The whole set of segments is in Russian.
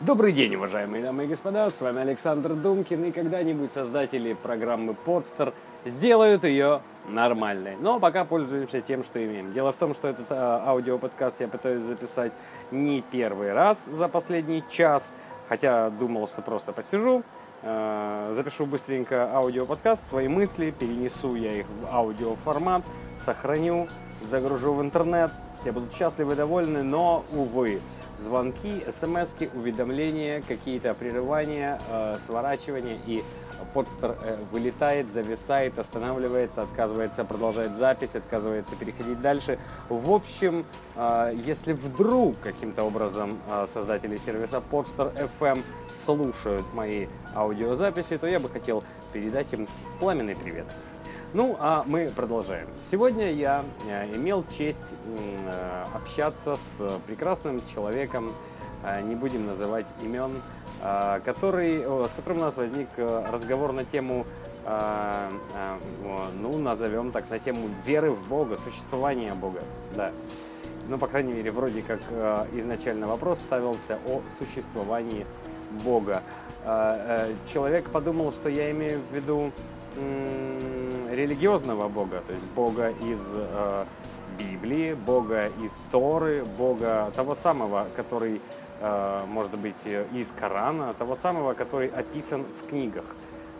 Добрый день, уважаемые дамы и господа, с вами Александр Думкин, и когда-нибудь создатели программы Podster сделают ее нормальной. Но пока пользуемся тем, что имеем. Дело в том, что этот а, аудиоподкаст я пытаюсь записать не первый раз за последний час, хотя думал, что просто посижу, э, запишу быстренько аудиоподкаст, свои мысли, перенесу я их в аудиоформат, сохраню, загружу в интернет, все будут счастливы и довольны, но, увы, звонки, смс уведомления, какие-то прерывания, э, сворачивания и подстер э, вылетает, зависает, останавливается, отказывается продолжать запись, отказывается переходить дальше. В общем, э, если вдруг каким-то образом э, создатели сервиса Podster FM слушают мои аудиозаписи, то я бы хотел передать им пламенный привет. Ну, а мы продолжаем. Сегодня я э, имел честь э, общаться с прекрасным человеком, э, не будем называть имен, который, с которым у нас возник разговор на тему, ну, назовем так, на тему веры в Бога, существования Бога, да. Ну, по крайней мере, вроде как изначально вопрос ставился о существовании Бога. Человек подумал, что я имею в виду религиозного Бога, то есть Бога из э, Библии, Бога из Торы, Бога того самого, который, э, может быть, из Корана, того самого, который описан в книгах.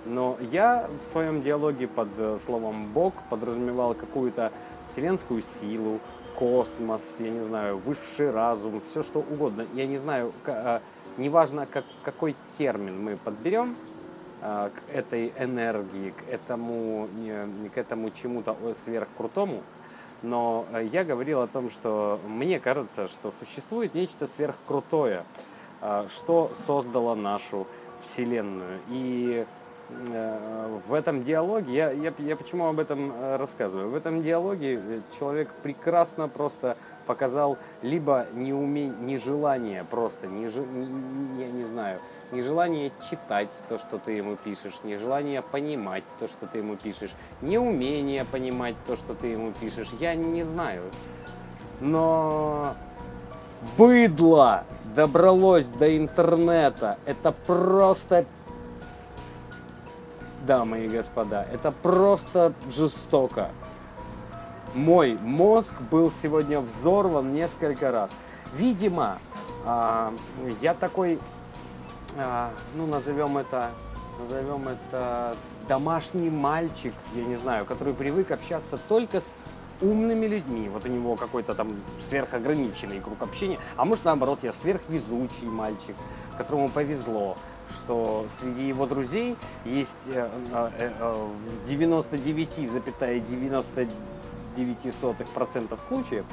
Но я в своем диалоге под э, словом Бог подразумевал какую-то вселенскую силу, космос, я не знаю, высший разум, все что угодно. Я не знаю, э, неважно, как, какой термин мы подберем, Э, к этой энергии, к этому, к этому чему-то сверхкрутому. Но э, я говорил о том, что мне кажется, что существует нечто сверхкрутое, э, что создало нашу Вселенную. И в этом диалоге, я, я, я почему об этом рассказываю? В этом диалоге человек прекрасно просто показал либо неуме... нежелание просто, не, не, я не знаю, нежелание читать то, что ты ему пишешь, нежелание понимать то, что ты ему пишешь, неумение понимать то, что ты ему пишешь, я не знаю. Но быдло добралось до интернета. Это просто дамы и господа, это просто жестоко. Мой мозг был сегодня взорван несколько раз. Видимо, а, я такой а, ну, назовем это, назовем это домашний мальчик, я не знаю, который привык общаться только с умными людьми. Вот у него какой-то там сверхограниченный круг общения. А может, наоборот, я сверхвезучий мальчик, которому повезло что среди его друзей есть э, э, э, в 99,99% случаев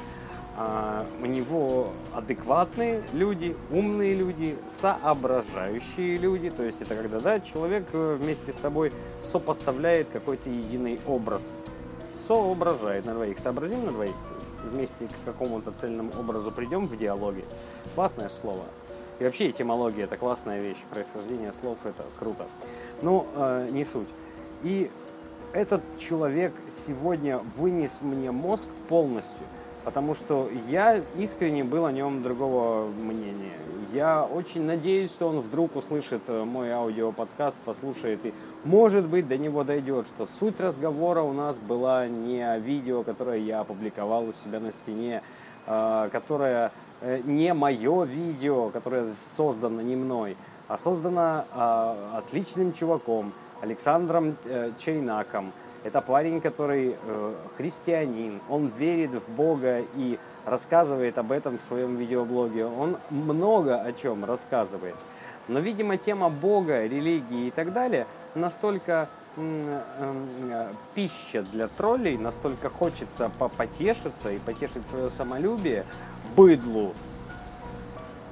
а, у него адекватные люди, умные люди, соображающие люди. То есть это когда да, человек э, вместе с тобой сопоставляет какой-то единый образ. Соображает на двоих. Сообразим на двоих. Вместе к какому-то цельному образу придем в диалоге. Классное слово. И вообще этимология это классная вещь. Происхождение слов это круто. Но э, не суть. И этот человек сегодня вынес мне мозг полностью – потому что я искренне был о нем другого мнения. Я очень надеюсь, что он вдруг услышит э, мой аудиоподкаст, послушает и, может быть, до него дойдет, что суть разговора у нас была не о видео, которое я опубликовал у себя на стене, э, которое э, не мое видео, которое создано не мной, а создано отличным чуваком Александром Чайнаком, это парень, который э, христианин, он верит в Бога и рассказывает об этом в своем видеоблоге. Он много о чем рассказывает. Но, видимо, тема Бога, религии и так далее настолько э, э, пища для троллей, настолько хочется потешиться и потешить свое самолюбие быдлу.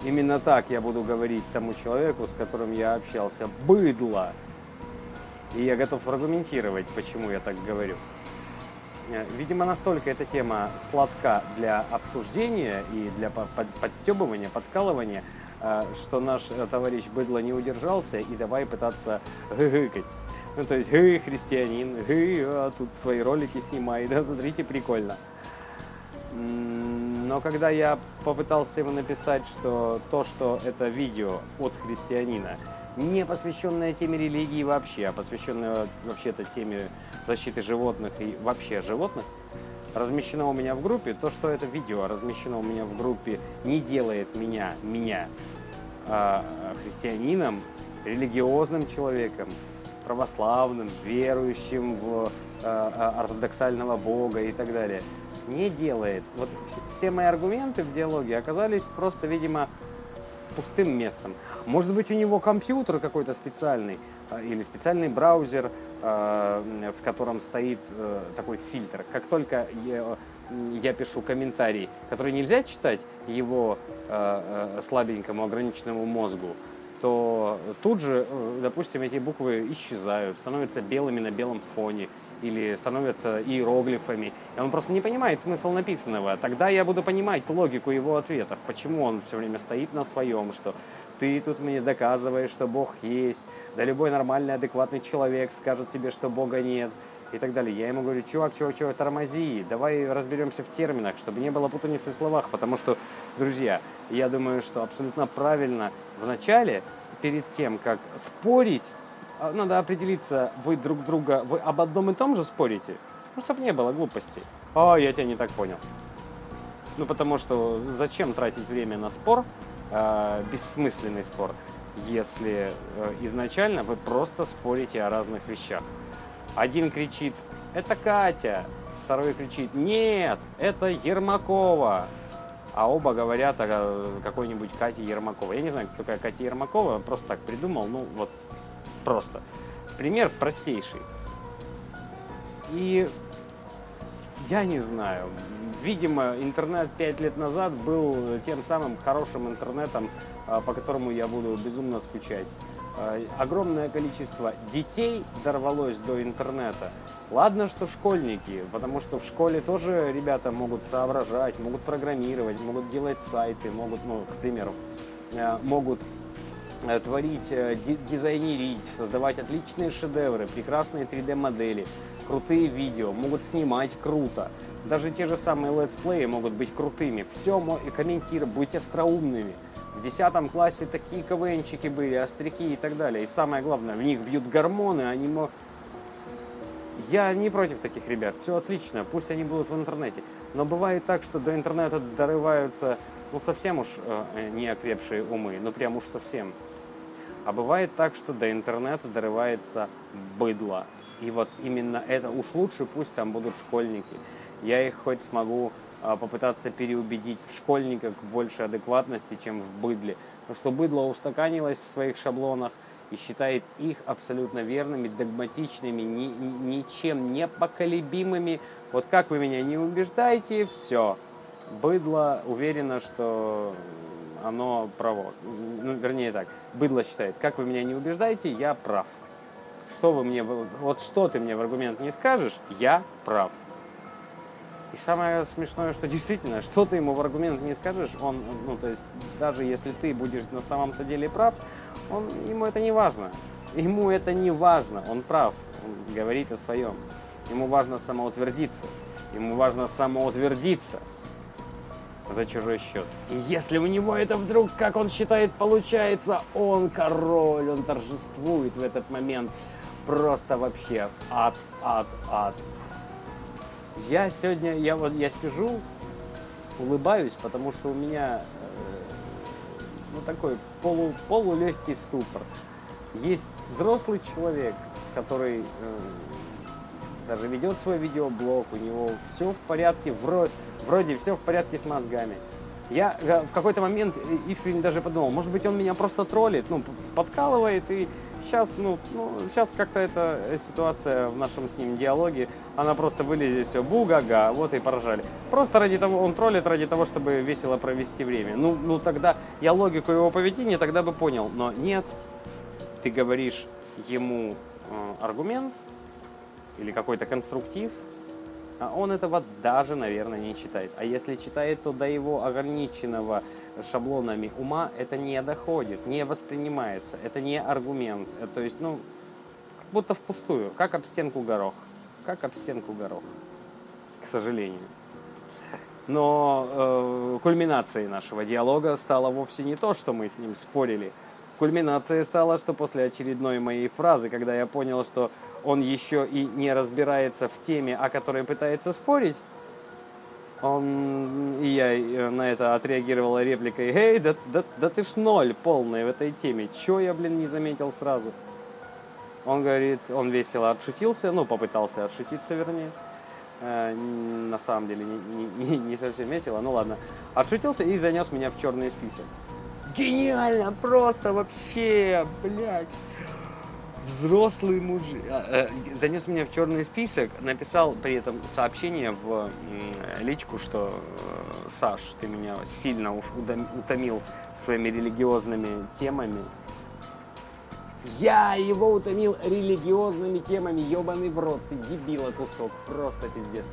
Именно так я буду говорить тому человеку, с которым я общался. Быдло. И я готов аргументировать, почему я так говорю. Э, видимо, настолько эта тема сладка для обсуждения и для подстебывания, подкалывания, э, что наш э, товарищ Быдло не удержался и давай пытаться гыкать. Ну, то есть, гы, христианин, гы, а тут свои ролики снимай, да, смотрите, прикольно. Но когда я попытался ему написать, что то, что это видео от христианина, не посвященное теме религии вообще, а посвященное вообще-то теме защиты животных и вообще животных, размещено у меня в группе, то, что это видео размещено у меня в группе, не делает меня, меня, э, христианином, религиозным человеком, православным, верующим в э, ортодоксального Бога и так далее. Не делает. Вот все мои аргументы в диалоге оказались просто, видимо, пустым местом. Может быть, у него компьютер какой-то специальный или специальный браузер, в котором стоит такой фильтр. Как только я, пишу комментарий, который нельзя читать его слабенькому ограниченному мозгу, то тут же, э, допустим, эти буквы исчезают, становятся белыми на белом фоне или становятся иероглифами. И он просто не понимает смысл написанного. Тогда я буду понимать логику его ответов. Почему он все время стоит на своем, что ты тут мне доказываешь, что Бог есть. Да любой нормальный, адекватный человек скажет тебе, что Бога нет и так далее. Я ему говорю, чувак, чувак, чувак, тормози, давай разберемся в терминах, чтобы не было путаницы в словах, потому что, друзья, я думаю, что абсолютно правильно в начале, перед тем, как спорить, надо определиться, вы друг друга, вы об одном и том же спорите, ну, чтобы не было глупостей. О, я тебя не так понял. Ну, потому что зачем тратить время на спор, э, бессмысленный спор, если э, изначально вы просто спорите о разных вещах. Один кричит, это Катя. Второй кричит, нет, это Ермакова. А оба говорят о какой-нибудь Кате Ермаковой. Я не знаю, кто такая Катя Ермакова, просто так придумал, ну вот просто. Пример простейший. И я не знаю, видимо, интернет пять лет назад был тем самым хорошим интернетом, а, по которому я буду безумно скучать. Э, огромное количество детей дорвалось до интернета. Ладно, что школьники, потому что в школе тоже ребята могут соображать, могут программировать, могут делать сайты, могут, ну, к примеру, э, могут творить, дизайнерить, создавать отличные шедевры, прекрасные 3D-модели, крутые видео, могут снимать круто. Даже те же самые летсплеи могут быть крутыми. Все комментировать, быть остроумными. В 10 классе такие КВНчики были, остряки и так далее. И самое главное, в них бьют гормоны, они мог... Я не против таких ребят, все отлично, пусть они будут в интернете. Но бывает так, что до интернета дорываются, ну, совсем уж э, не окрепшие умы, ну, прям уж совсем. А бывает так, что до интернета дорывается быдло. И вот именно это уж лучше, пусть там будут школьники. Я их хоть смогу а, попытаться переубедить в школьниках больше адекватности, чем в быдле. Потому что быдло устаканилось в своих шаблонах и считает их абсолютно верными, догматичными, ни, ничем не поколебимыми. Вот как вы меня не убеждаете, все. Быдло уверено, что оно право. Ну, вернее так, быдло считает, как вы меня не убеждаете, я прав. Что вы мне, вот что ты мне в аргумент не скажешь, я прав. И самое смешное, что действительно, что ты ему в аргумент не скажешь, он, ну, то есть, даже если ты будешь на самом-то деле прав, он, ему это не важно. Ему это не важно, он прав, он говорит о своем. Ему важно самоутвердиться. Ему важно самоутвердиться за чужой счет. И если у него это вдруг, как он считает, получается, он король, он торжествует в этот момент. Просто вообще ад, ад, ад. Я сегодня, я вот, я сижу, улыбаюсь, потому что у меня э, ну такой полу, полулегкий ступор. Есть взрослый человек, который э, даже ведет свой видеоблог, у него все в порядке, вроде, вроде все в порядке с мозгами. Я э, в какой-то момент искренне даже подумал, может быть, он меня просто троллит, ну, подкалывает, и сейчас, ну, ну сейчас как-то эта ситуация в нашем с ним диалоге, она просто вылезет все, бу-га-га, вот и поржали. Просто ради того, он троллит ради того, чтобы весело провести время. Ну, ну тогда я логику его поведения тогда бы понял, но нет, ты говоришь ему э, аргумент или какой-то конструктив, а он этого даже, наверное, не читает. А если читает, то до его ограниченного шаблонами ума это не доходит, не воспринимается. Это не аргумент. Это, то есть, ну, как будто впустую, как об стенку горох. Как об стенку горох. К сожалению. Но э, кульминацией нашего диалога стало вовсе не то, что мы с ним спорили. Кульминацией стало, что после очередной моей фразы, когда я понял, что он еще и не разбирается в теме, о которой пытается спорить, он, и я э, на это отреагировала репликой, «Эй, да, да, да ты ж ноль полный в этой теме, чё я, блин, не заметил сразу?» Он говорит, он весело отшутился, ну, попытался отшутиться, вернее. Э, на самом деле не, не, не совсем весело, ну ладно. Отшутился и занес меня в черный список. Гениально, просто вообще, блядь. Взрослый мужик. Э, занес меня в черный список, написал при этом сообщение в личку, что э, Саш, ты меня сильно уж утомил своими религиозными темами я его утомил религиозными темами, ебаный в рот, ты дебила кусок, просто пиздец.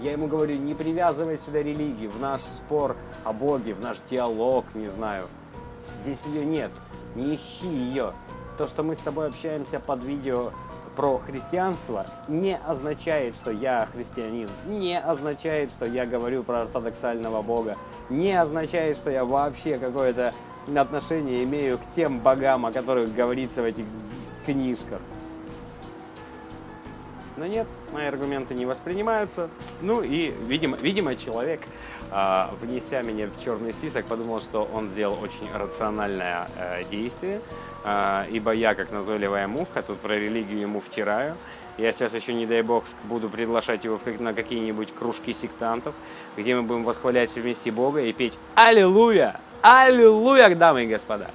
Я ему говорю, не привязывай сюда религию, в наш спор о Боге, в наш диалог, не знаю. Здесь ее нет, не ищи ее. То, что мы с тобой общаемся под видео про христианство, не означает, что я христианин, не означает, что я говорю про ортодоксального Бога, не означает, что я вообще какой-то отношение имею к тем богам, о которых говорится в этих книжках. Но нет, мои аргументы не воспринимаются. Ну и, видимо, видимо человек, внеся меня в черный список, подумал, что он сделал очень рациональное э, действие, э, ибо я, как назойливая муха, тут про религию ему втираю. Я сейчас еще, не дай бог, буду приглашать его на какие-нибудь кружки сектантов, где мы будем восхвалять вместе Бога и петь «Аллилуйя! Аллилуйя, дамы и господа.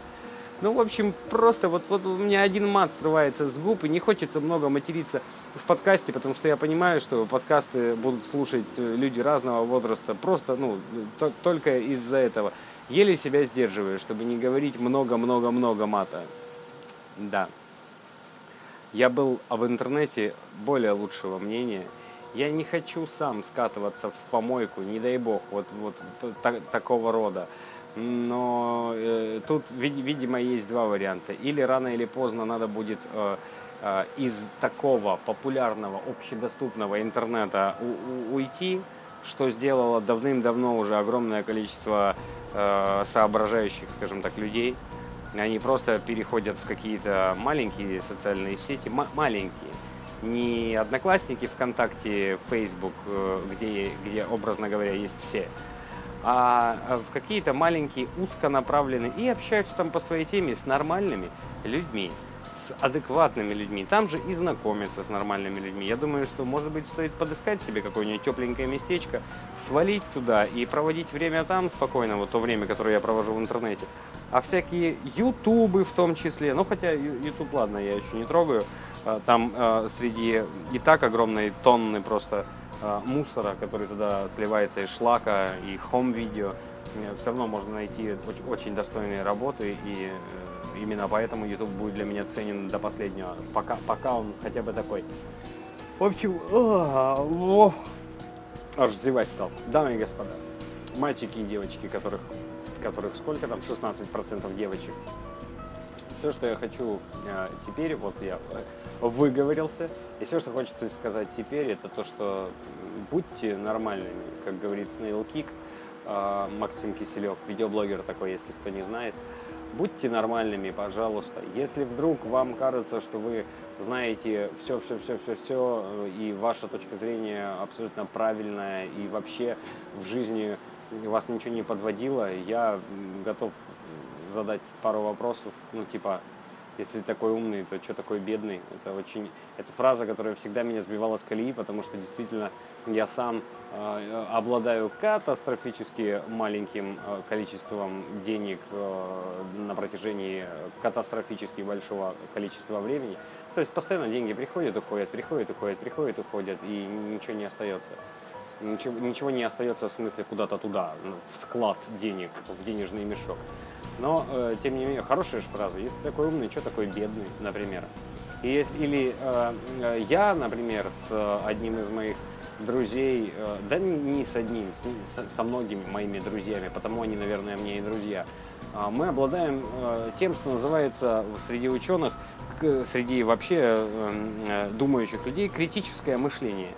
Ну, в общем, просто вот, вот у меня один мат срывается с губ, и не хочется много материться в подкасте, потому что я понимаю, что подкасты будут слушать э, люди разного возраста, просто, ну, то, только из-за этого. Еле себя сдерживаю, чтобы не говорить много-много-много мата. Да. Я был об интернете более лучшего мнения. Я не хочу сам скатываться в помойку, не дай бог, вот, вот так, такого рода. Но э, тут, видимо, есть два варианта. Или рано или поздно надо будет э, э, из такого популярного, общедоступного интернета у- у- уйти, что сделало давным-давно уже огромное количество э, соображающих, скажем так, людей. Они просто переходят в какие-то маленькие социальные сети, м- маленькие. Не одноклассники ВКонтакте, Facebook, э, где, где, образно говоря, есть все, а, а в какие-то маленькие узконаправленные и общаются там по своей теме с нормальными людьми, с адекватными людьми. Там же и знакомиться с нормальными людьми. Я думаю, что, может быть, стоит подыскать себе какое-нибудь тепленькое местечко, свалить туда и проводить время там спокойно, вот то время, которое я провожу в интернете. А всякие ютубы в том числе, ну хотя ютуб, ладно, я еще не трогаю, а, там э, среди и так огромной тонны просто мусора, который туда сливается из шлака и хом-видео, э, все равно можно найти очень, достойные работы, и э, именно поэтому YouTube будет для меня ценен до последнего, пока, пока он хотя бы такой. В общем, аж зевать стал. Дамы и господа, мальчики и девочки, которых, которых сколько там, 16% девочек. Все, что я хочу теперь, вот я выговорился. И все, что хочется сказать теперь, это то, что будьте нормальными, как говорит Снейл Кик, а, Максим Киселев, видеоблогер такой, если кто не знает. Будьте нормальными, пожалуйста. Если вдруг вам кажется, что вы знаете все, все, все, все, все, и ваша точка зрения абсолютно правильная, и вообще в жизни вас ничего не подводило, я готов задать пару вопросов, ну типа, если ты такой умный, то что такой бедный? Это очень, это фраза, которая всегда меня сбивала с колеи, потому что действительно я сам э, обладаю катастрофически маленьким э, количеством денег э, на протяжении катастрофически большого количества времени. То есть постоянно деньги приходят, уходят, приходят, уходят, приходят, уходят, и ничего не остается. Ничего, ничего не остается в смысле куда-то туда, ну, в склад денег, в денежный мешок. Но, э, тем не менее, хорошая же фраза. Если такой умный, что такой бедный, например. И если, или э, э я, например, с одним из моих друзей, э, да не с одним, с, со многими моими друзьями, потому они, наверное, мне и друзья, э, мы обладаем э, тем, что называется среди ученых, среди вообще э, э, думающих людей критическое мышление.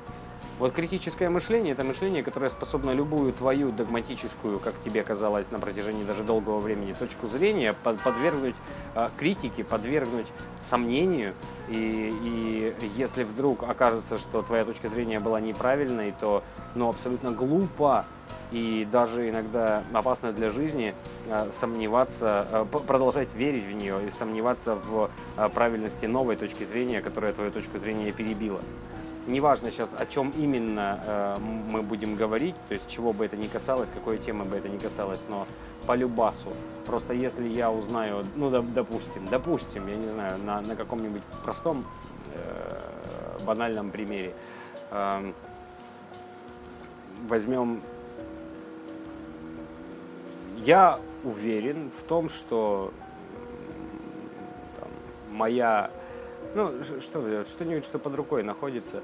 Вот критическое мышление – это мышление, которое способно любую твою догматическую, как тебе казалось на протяжении даже долгого времени, точку зрения подвергнуть э, критике, подвергнуть сомнению. И, и если вдруг окажется, что твоя точка зрения была неправильной, то ну, абсолютно глупо и даже иногда опасно для жизни э, сомневаться, э, продолжать верить в нее и сомневаться в правильности новой точки зрения, которая твою точку зрения перебила. Неважно сейчас, о чем именно мы будем говорить, то есть чего бы это ни касалось, какой темы бы это ни касалось, но по любасу. Просто если я узнаю, ну, допустим, допустим, я не знаю, на, на каком-нибудь простом, э, банальном примере, э, возьмем я уверен в том, что там, моя, ну, что, что-нибудь, что под рукой находится, э,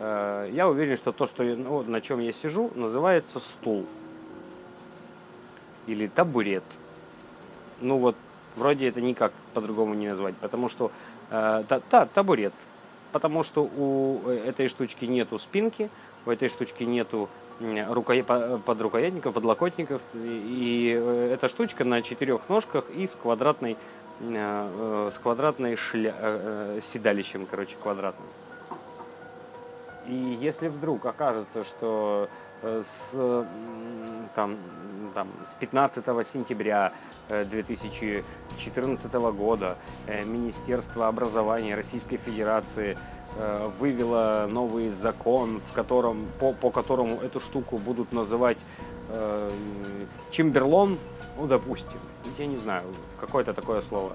я уверен, что то, что, ну, на чем я сижу, называется стул или табурет. Ну вот, вроде это никак по-другому не назвать, потому что, э, та, та, табурет, потому что у этой штучки нету спинки, у этой штучки нету рукоя... подрукоятников, подлокотников. И э, эта штучка на четырех ножках и с квадратной, э, э, с квадратной шля... седалищем, короче, квадратным. И если вдруг окажется, что с, там, там, с 15 сентября 2014 года Министерство образования Российской Федерации Э, вывела новый закон, в котором, по, по которому эту штуку будут называть э, Чимберлон, ну, допустим, я не знаю, какое-то такое слово.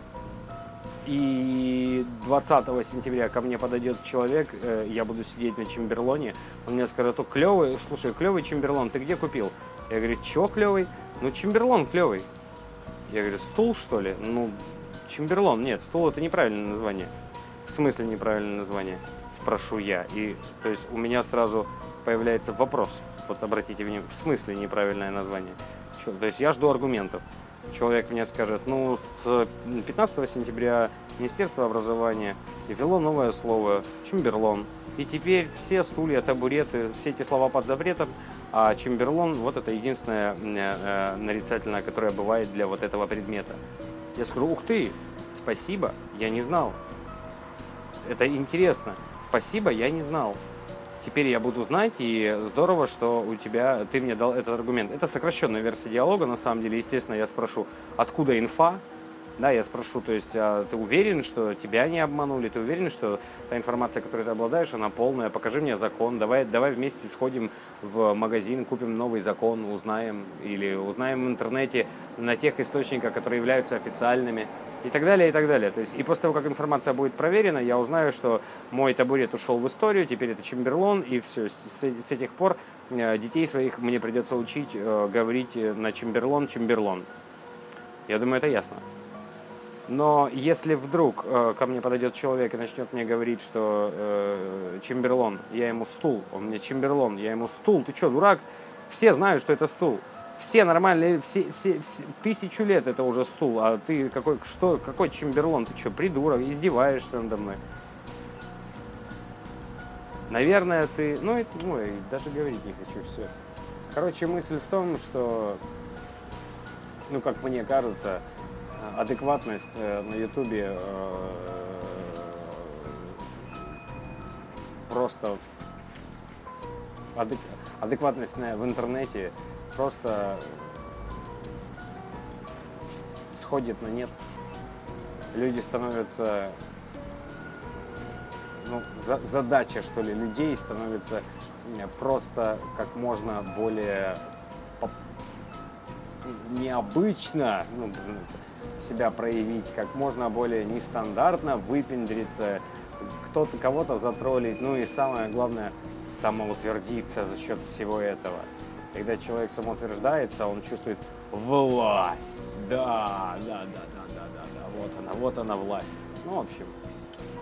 И 20 сентября ко мне подойдет человек, э, я буду сидеть на Чемберлоне, он мне скажет, клевый, слушай, клевый Чемберлон, ты где купил? Я говорю, чё клевый? Ну, Чемберлон клевый. Я говорю, стул, что ли? Ну, Чемберлон, нет, стул это неправильное название. В смысле неправильное название? Спрошу я. И то есть у меня сразу появляется вопрос. Вот обратите внимание, в смысле неправильное название? То есть я жду аргументов. Человек мне скажет, ну, с 15 сентября Министерство образования ввело новое слово «чемберлон». И теперь все стулья, табуреты, все эти слова под запретом, а чемберлон – вот это единственное э, нарицательное, которое бывает для вот этого предмета. Я скажу, ух ты, спасибо, я не знал. Это интересно. Спасибо, я не знал. Теперь я буду знать, и здорово, что у тебя, ты мне дал этот аргумент. Это сокращенная версия диалога, на самом деле. Естественно, я спрошу, откуда инфа? Да, я спрошу, то есть, а ты уверен, что тебя не обманули? Ты уверен, что та информация, которой ты обладаешь, она полная? Покажи мне закон. Давай, давай вместе сходим в магазин, купим новый закон, узнаем. Или узнаем в интернете на тех источниках, которые являются официальными и так далее, и так далее. То есть, и после того, как информация будет проверена, я узнаю, что мой табурет ушел в историю, теперь это Чемберлон, и все, с, с этих пор э, детей своих мне придется учить э, говорить на Чемберлон, Чемберлон. Я думаю, это ясно. Но если вдруг э, ко мне подойдет человек и начнет мне говорить, что э, Чемберлон, я ему стул, он мне Чемберлон, я ему стул, ты что, дурак? Все знают, что это стул. Все нормальные, все, все, все, тысячу лет это уже стул, а ты какой, что, какой Чемберлон, ты что, придурок, издеваешься надо мной. Наверное, ты, ну, и, ну, и даже говорить не хочу, все. Короче, мысль в том, что, ну, как мне кажется, адекватность э, на Ютубе э, просто адек, адекватность в интернете просто сходит на нет. Люди становятся, ну, за, задача, что ли, людей становится просто как можно более необычно ну, себя проявить, как можно более нестандартно выпендриться, кто-то кого-то затроллить, ну и самое главное, самоутвердиться за счет всего этого – когда человек самоутверждается, он чувствует власть. Да, да, да, да, да, да, да, вот она, вот она власть. Ну, в общем,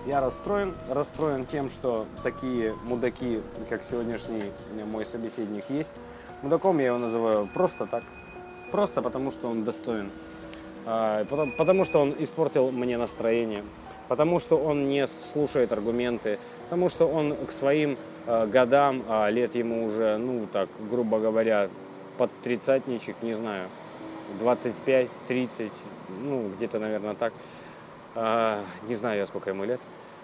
я расстроен, расстроен тем, что такие мудаки, как сегодняшний мой собеседник, есть. Мудаком я его называю просто так. Просто потому, что он достоин. А, потому, что он испортил мне настроение. потому что он не слушает аргументы, потому что он к своим э, годам, а лет ему уже, ну так, грубо говоря, под тридцатничек, не знаю, 25-30, ну где-то, наверное, так, э, не знаю я, сколько ему лет,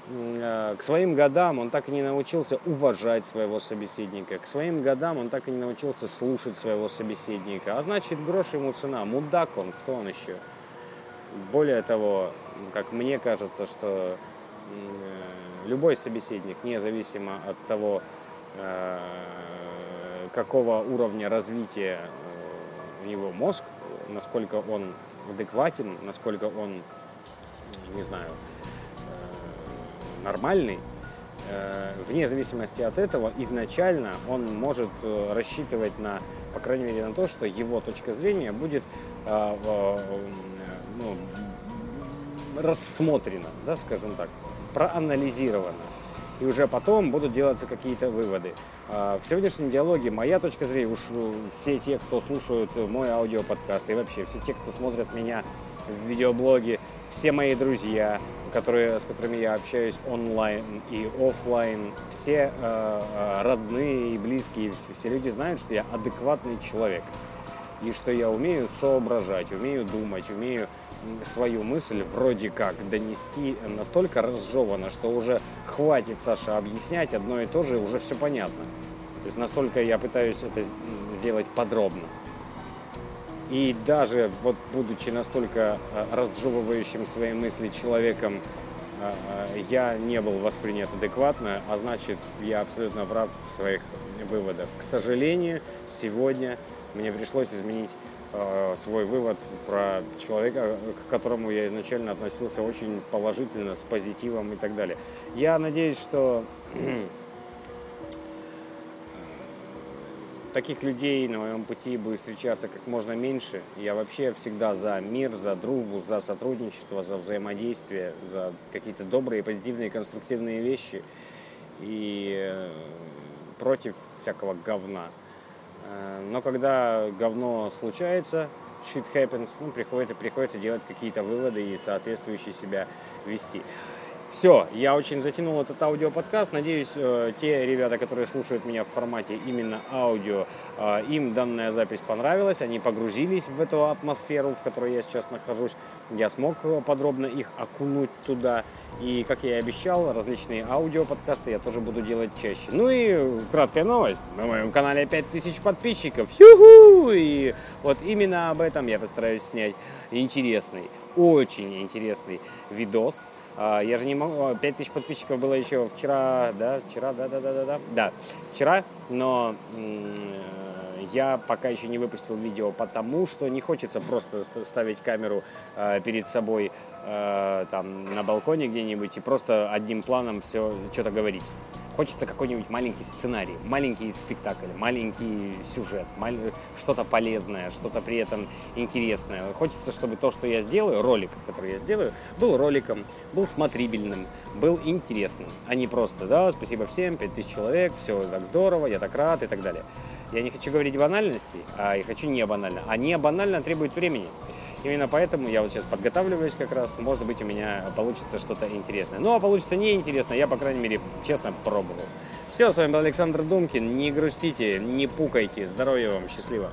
к своим годам он так и не научился уважать своего собеседника, к своим годам он так и не научился слушать своего собеседника, а значит, грош ему цена, мудак он, кто он еще? Более того, как мне кажется, что любой собеседник, независимо от того, э, какого уровня развития у э, него мозг, насколько он адекватен, насколько он, не знаю, э, нормальный, вне зависимости от этого, изначально он может рассчитывать на, по крайней мере, на то, что его точка зрения будет ну, рассмотрено, да, скажем так, проанализировано. И уже потом будут делаться какие-то выводы. А, в сегодняшнем диалоге моя точка зрения, уж э, все те, кто слушают мой аудиоподкаст, и вообще все те, кто смотрят меня в видеоблоге, все мои друзья, которые, с которыми я общаюсь онлайн и офлайн, все э, э родные и близкие, все люди знают, что я адекватный человек. И что я умею соображать, умею думать, умею свою мысль вроде как донести настолько разжевано, что уже хватит, Саша, объяснять одно и то же, уже все понятно. То есть настолько я пытаюсь это сделать подробно. И даже вот будучи настолько э, разжевывающим свои мысли человеком, э, э, я не был воспринят адекватно, а значит, я абсолютно прав в своих выводах. К сожалению, сегодня мне пришлось изменить свой вывод про человека, к которому я изначально относился очень положительно, с позитивом и так далее. Я надеюсь, что таких людей на моем пути будет встречаться как можно меньше. Я вообще всегда за мир, за дружбу, за сотрудничество, за взаимодействие, за какие-то добрые, позитивные, конструктивные вещи и э, против всякого говна. Э, но когда говно случается, shit happens, ну, приходится, приходится делать какие-то выводы и соответствующие себя вести. Все, я очень затянул этот аудиоподкаст. Надеюсь, э, те ребята, которые слушают меня в формате именно аудио, э, им данная запись понравилась, они погрузились в эту атмосферу, в которой я сейчас нахожусь. Я смог подробно их окунуть туда. И, как я и обещал, различные аудиоподкасты я тоже буду делать чаще. Ну и краткая новость. На моем канале 5000 подписчиков. Юху! И вот именно об этом я постараюсь снять интересный, очень интересный видос – я же не могу... 5000 подписчиков было еще вчера, да? Вчера, да, да, вчера, но я пока еще не выпустил видео, потому что не хочется просто ставить камеру а, перед собой а, там на балконе где-нибудь и просто одним планом все что-то говорить. Хочется какой-нибудь маленький сценарий, маленький спектакль, маленький сюжет, мал... что-то полезное, что-то при этом интересное. Хочется, чтобы то, что я сделаю, ролик, который я сделаю, был роликом, был смотрибельным, был интересным, а не просто, да, спасибо всем, 5000 человек, все так здорово, я так рад и так далее. Я не хочу говорить банальностей, а я хочу не банально. А не банально требует времени. Именно поэтому я вот сейчас подготавливаюсь как раз. Может быть, у меня получится что-то интересное. Ну, а получится неинтересно, я, по крайней мере, честно пробовал. Все, с вами был Александр Думкин. Не грустите, не пукайте. Здоровья вам, счастливо.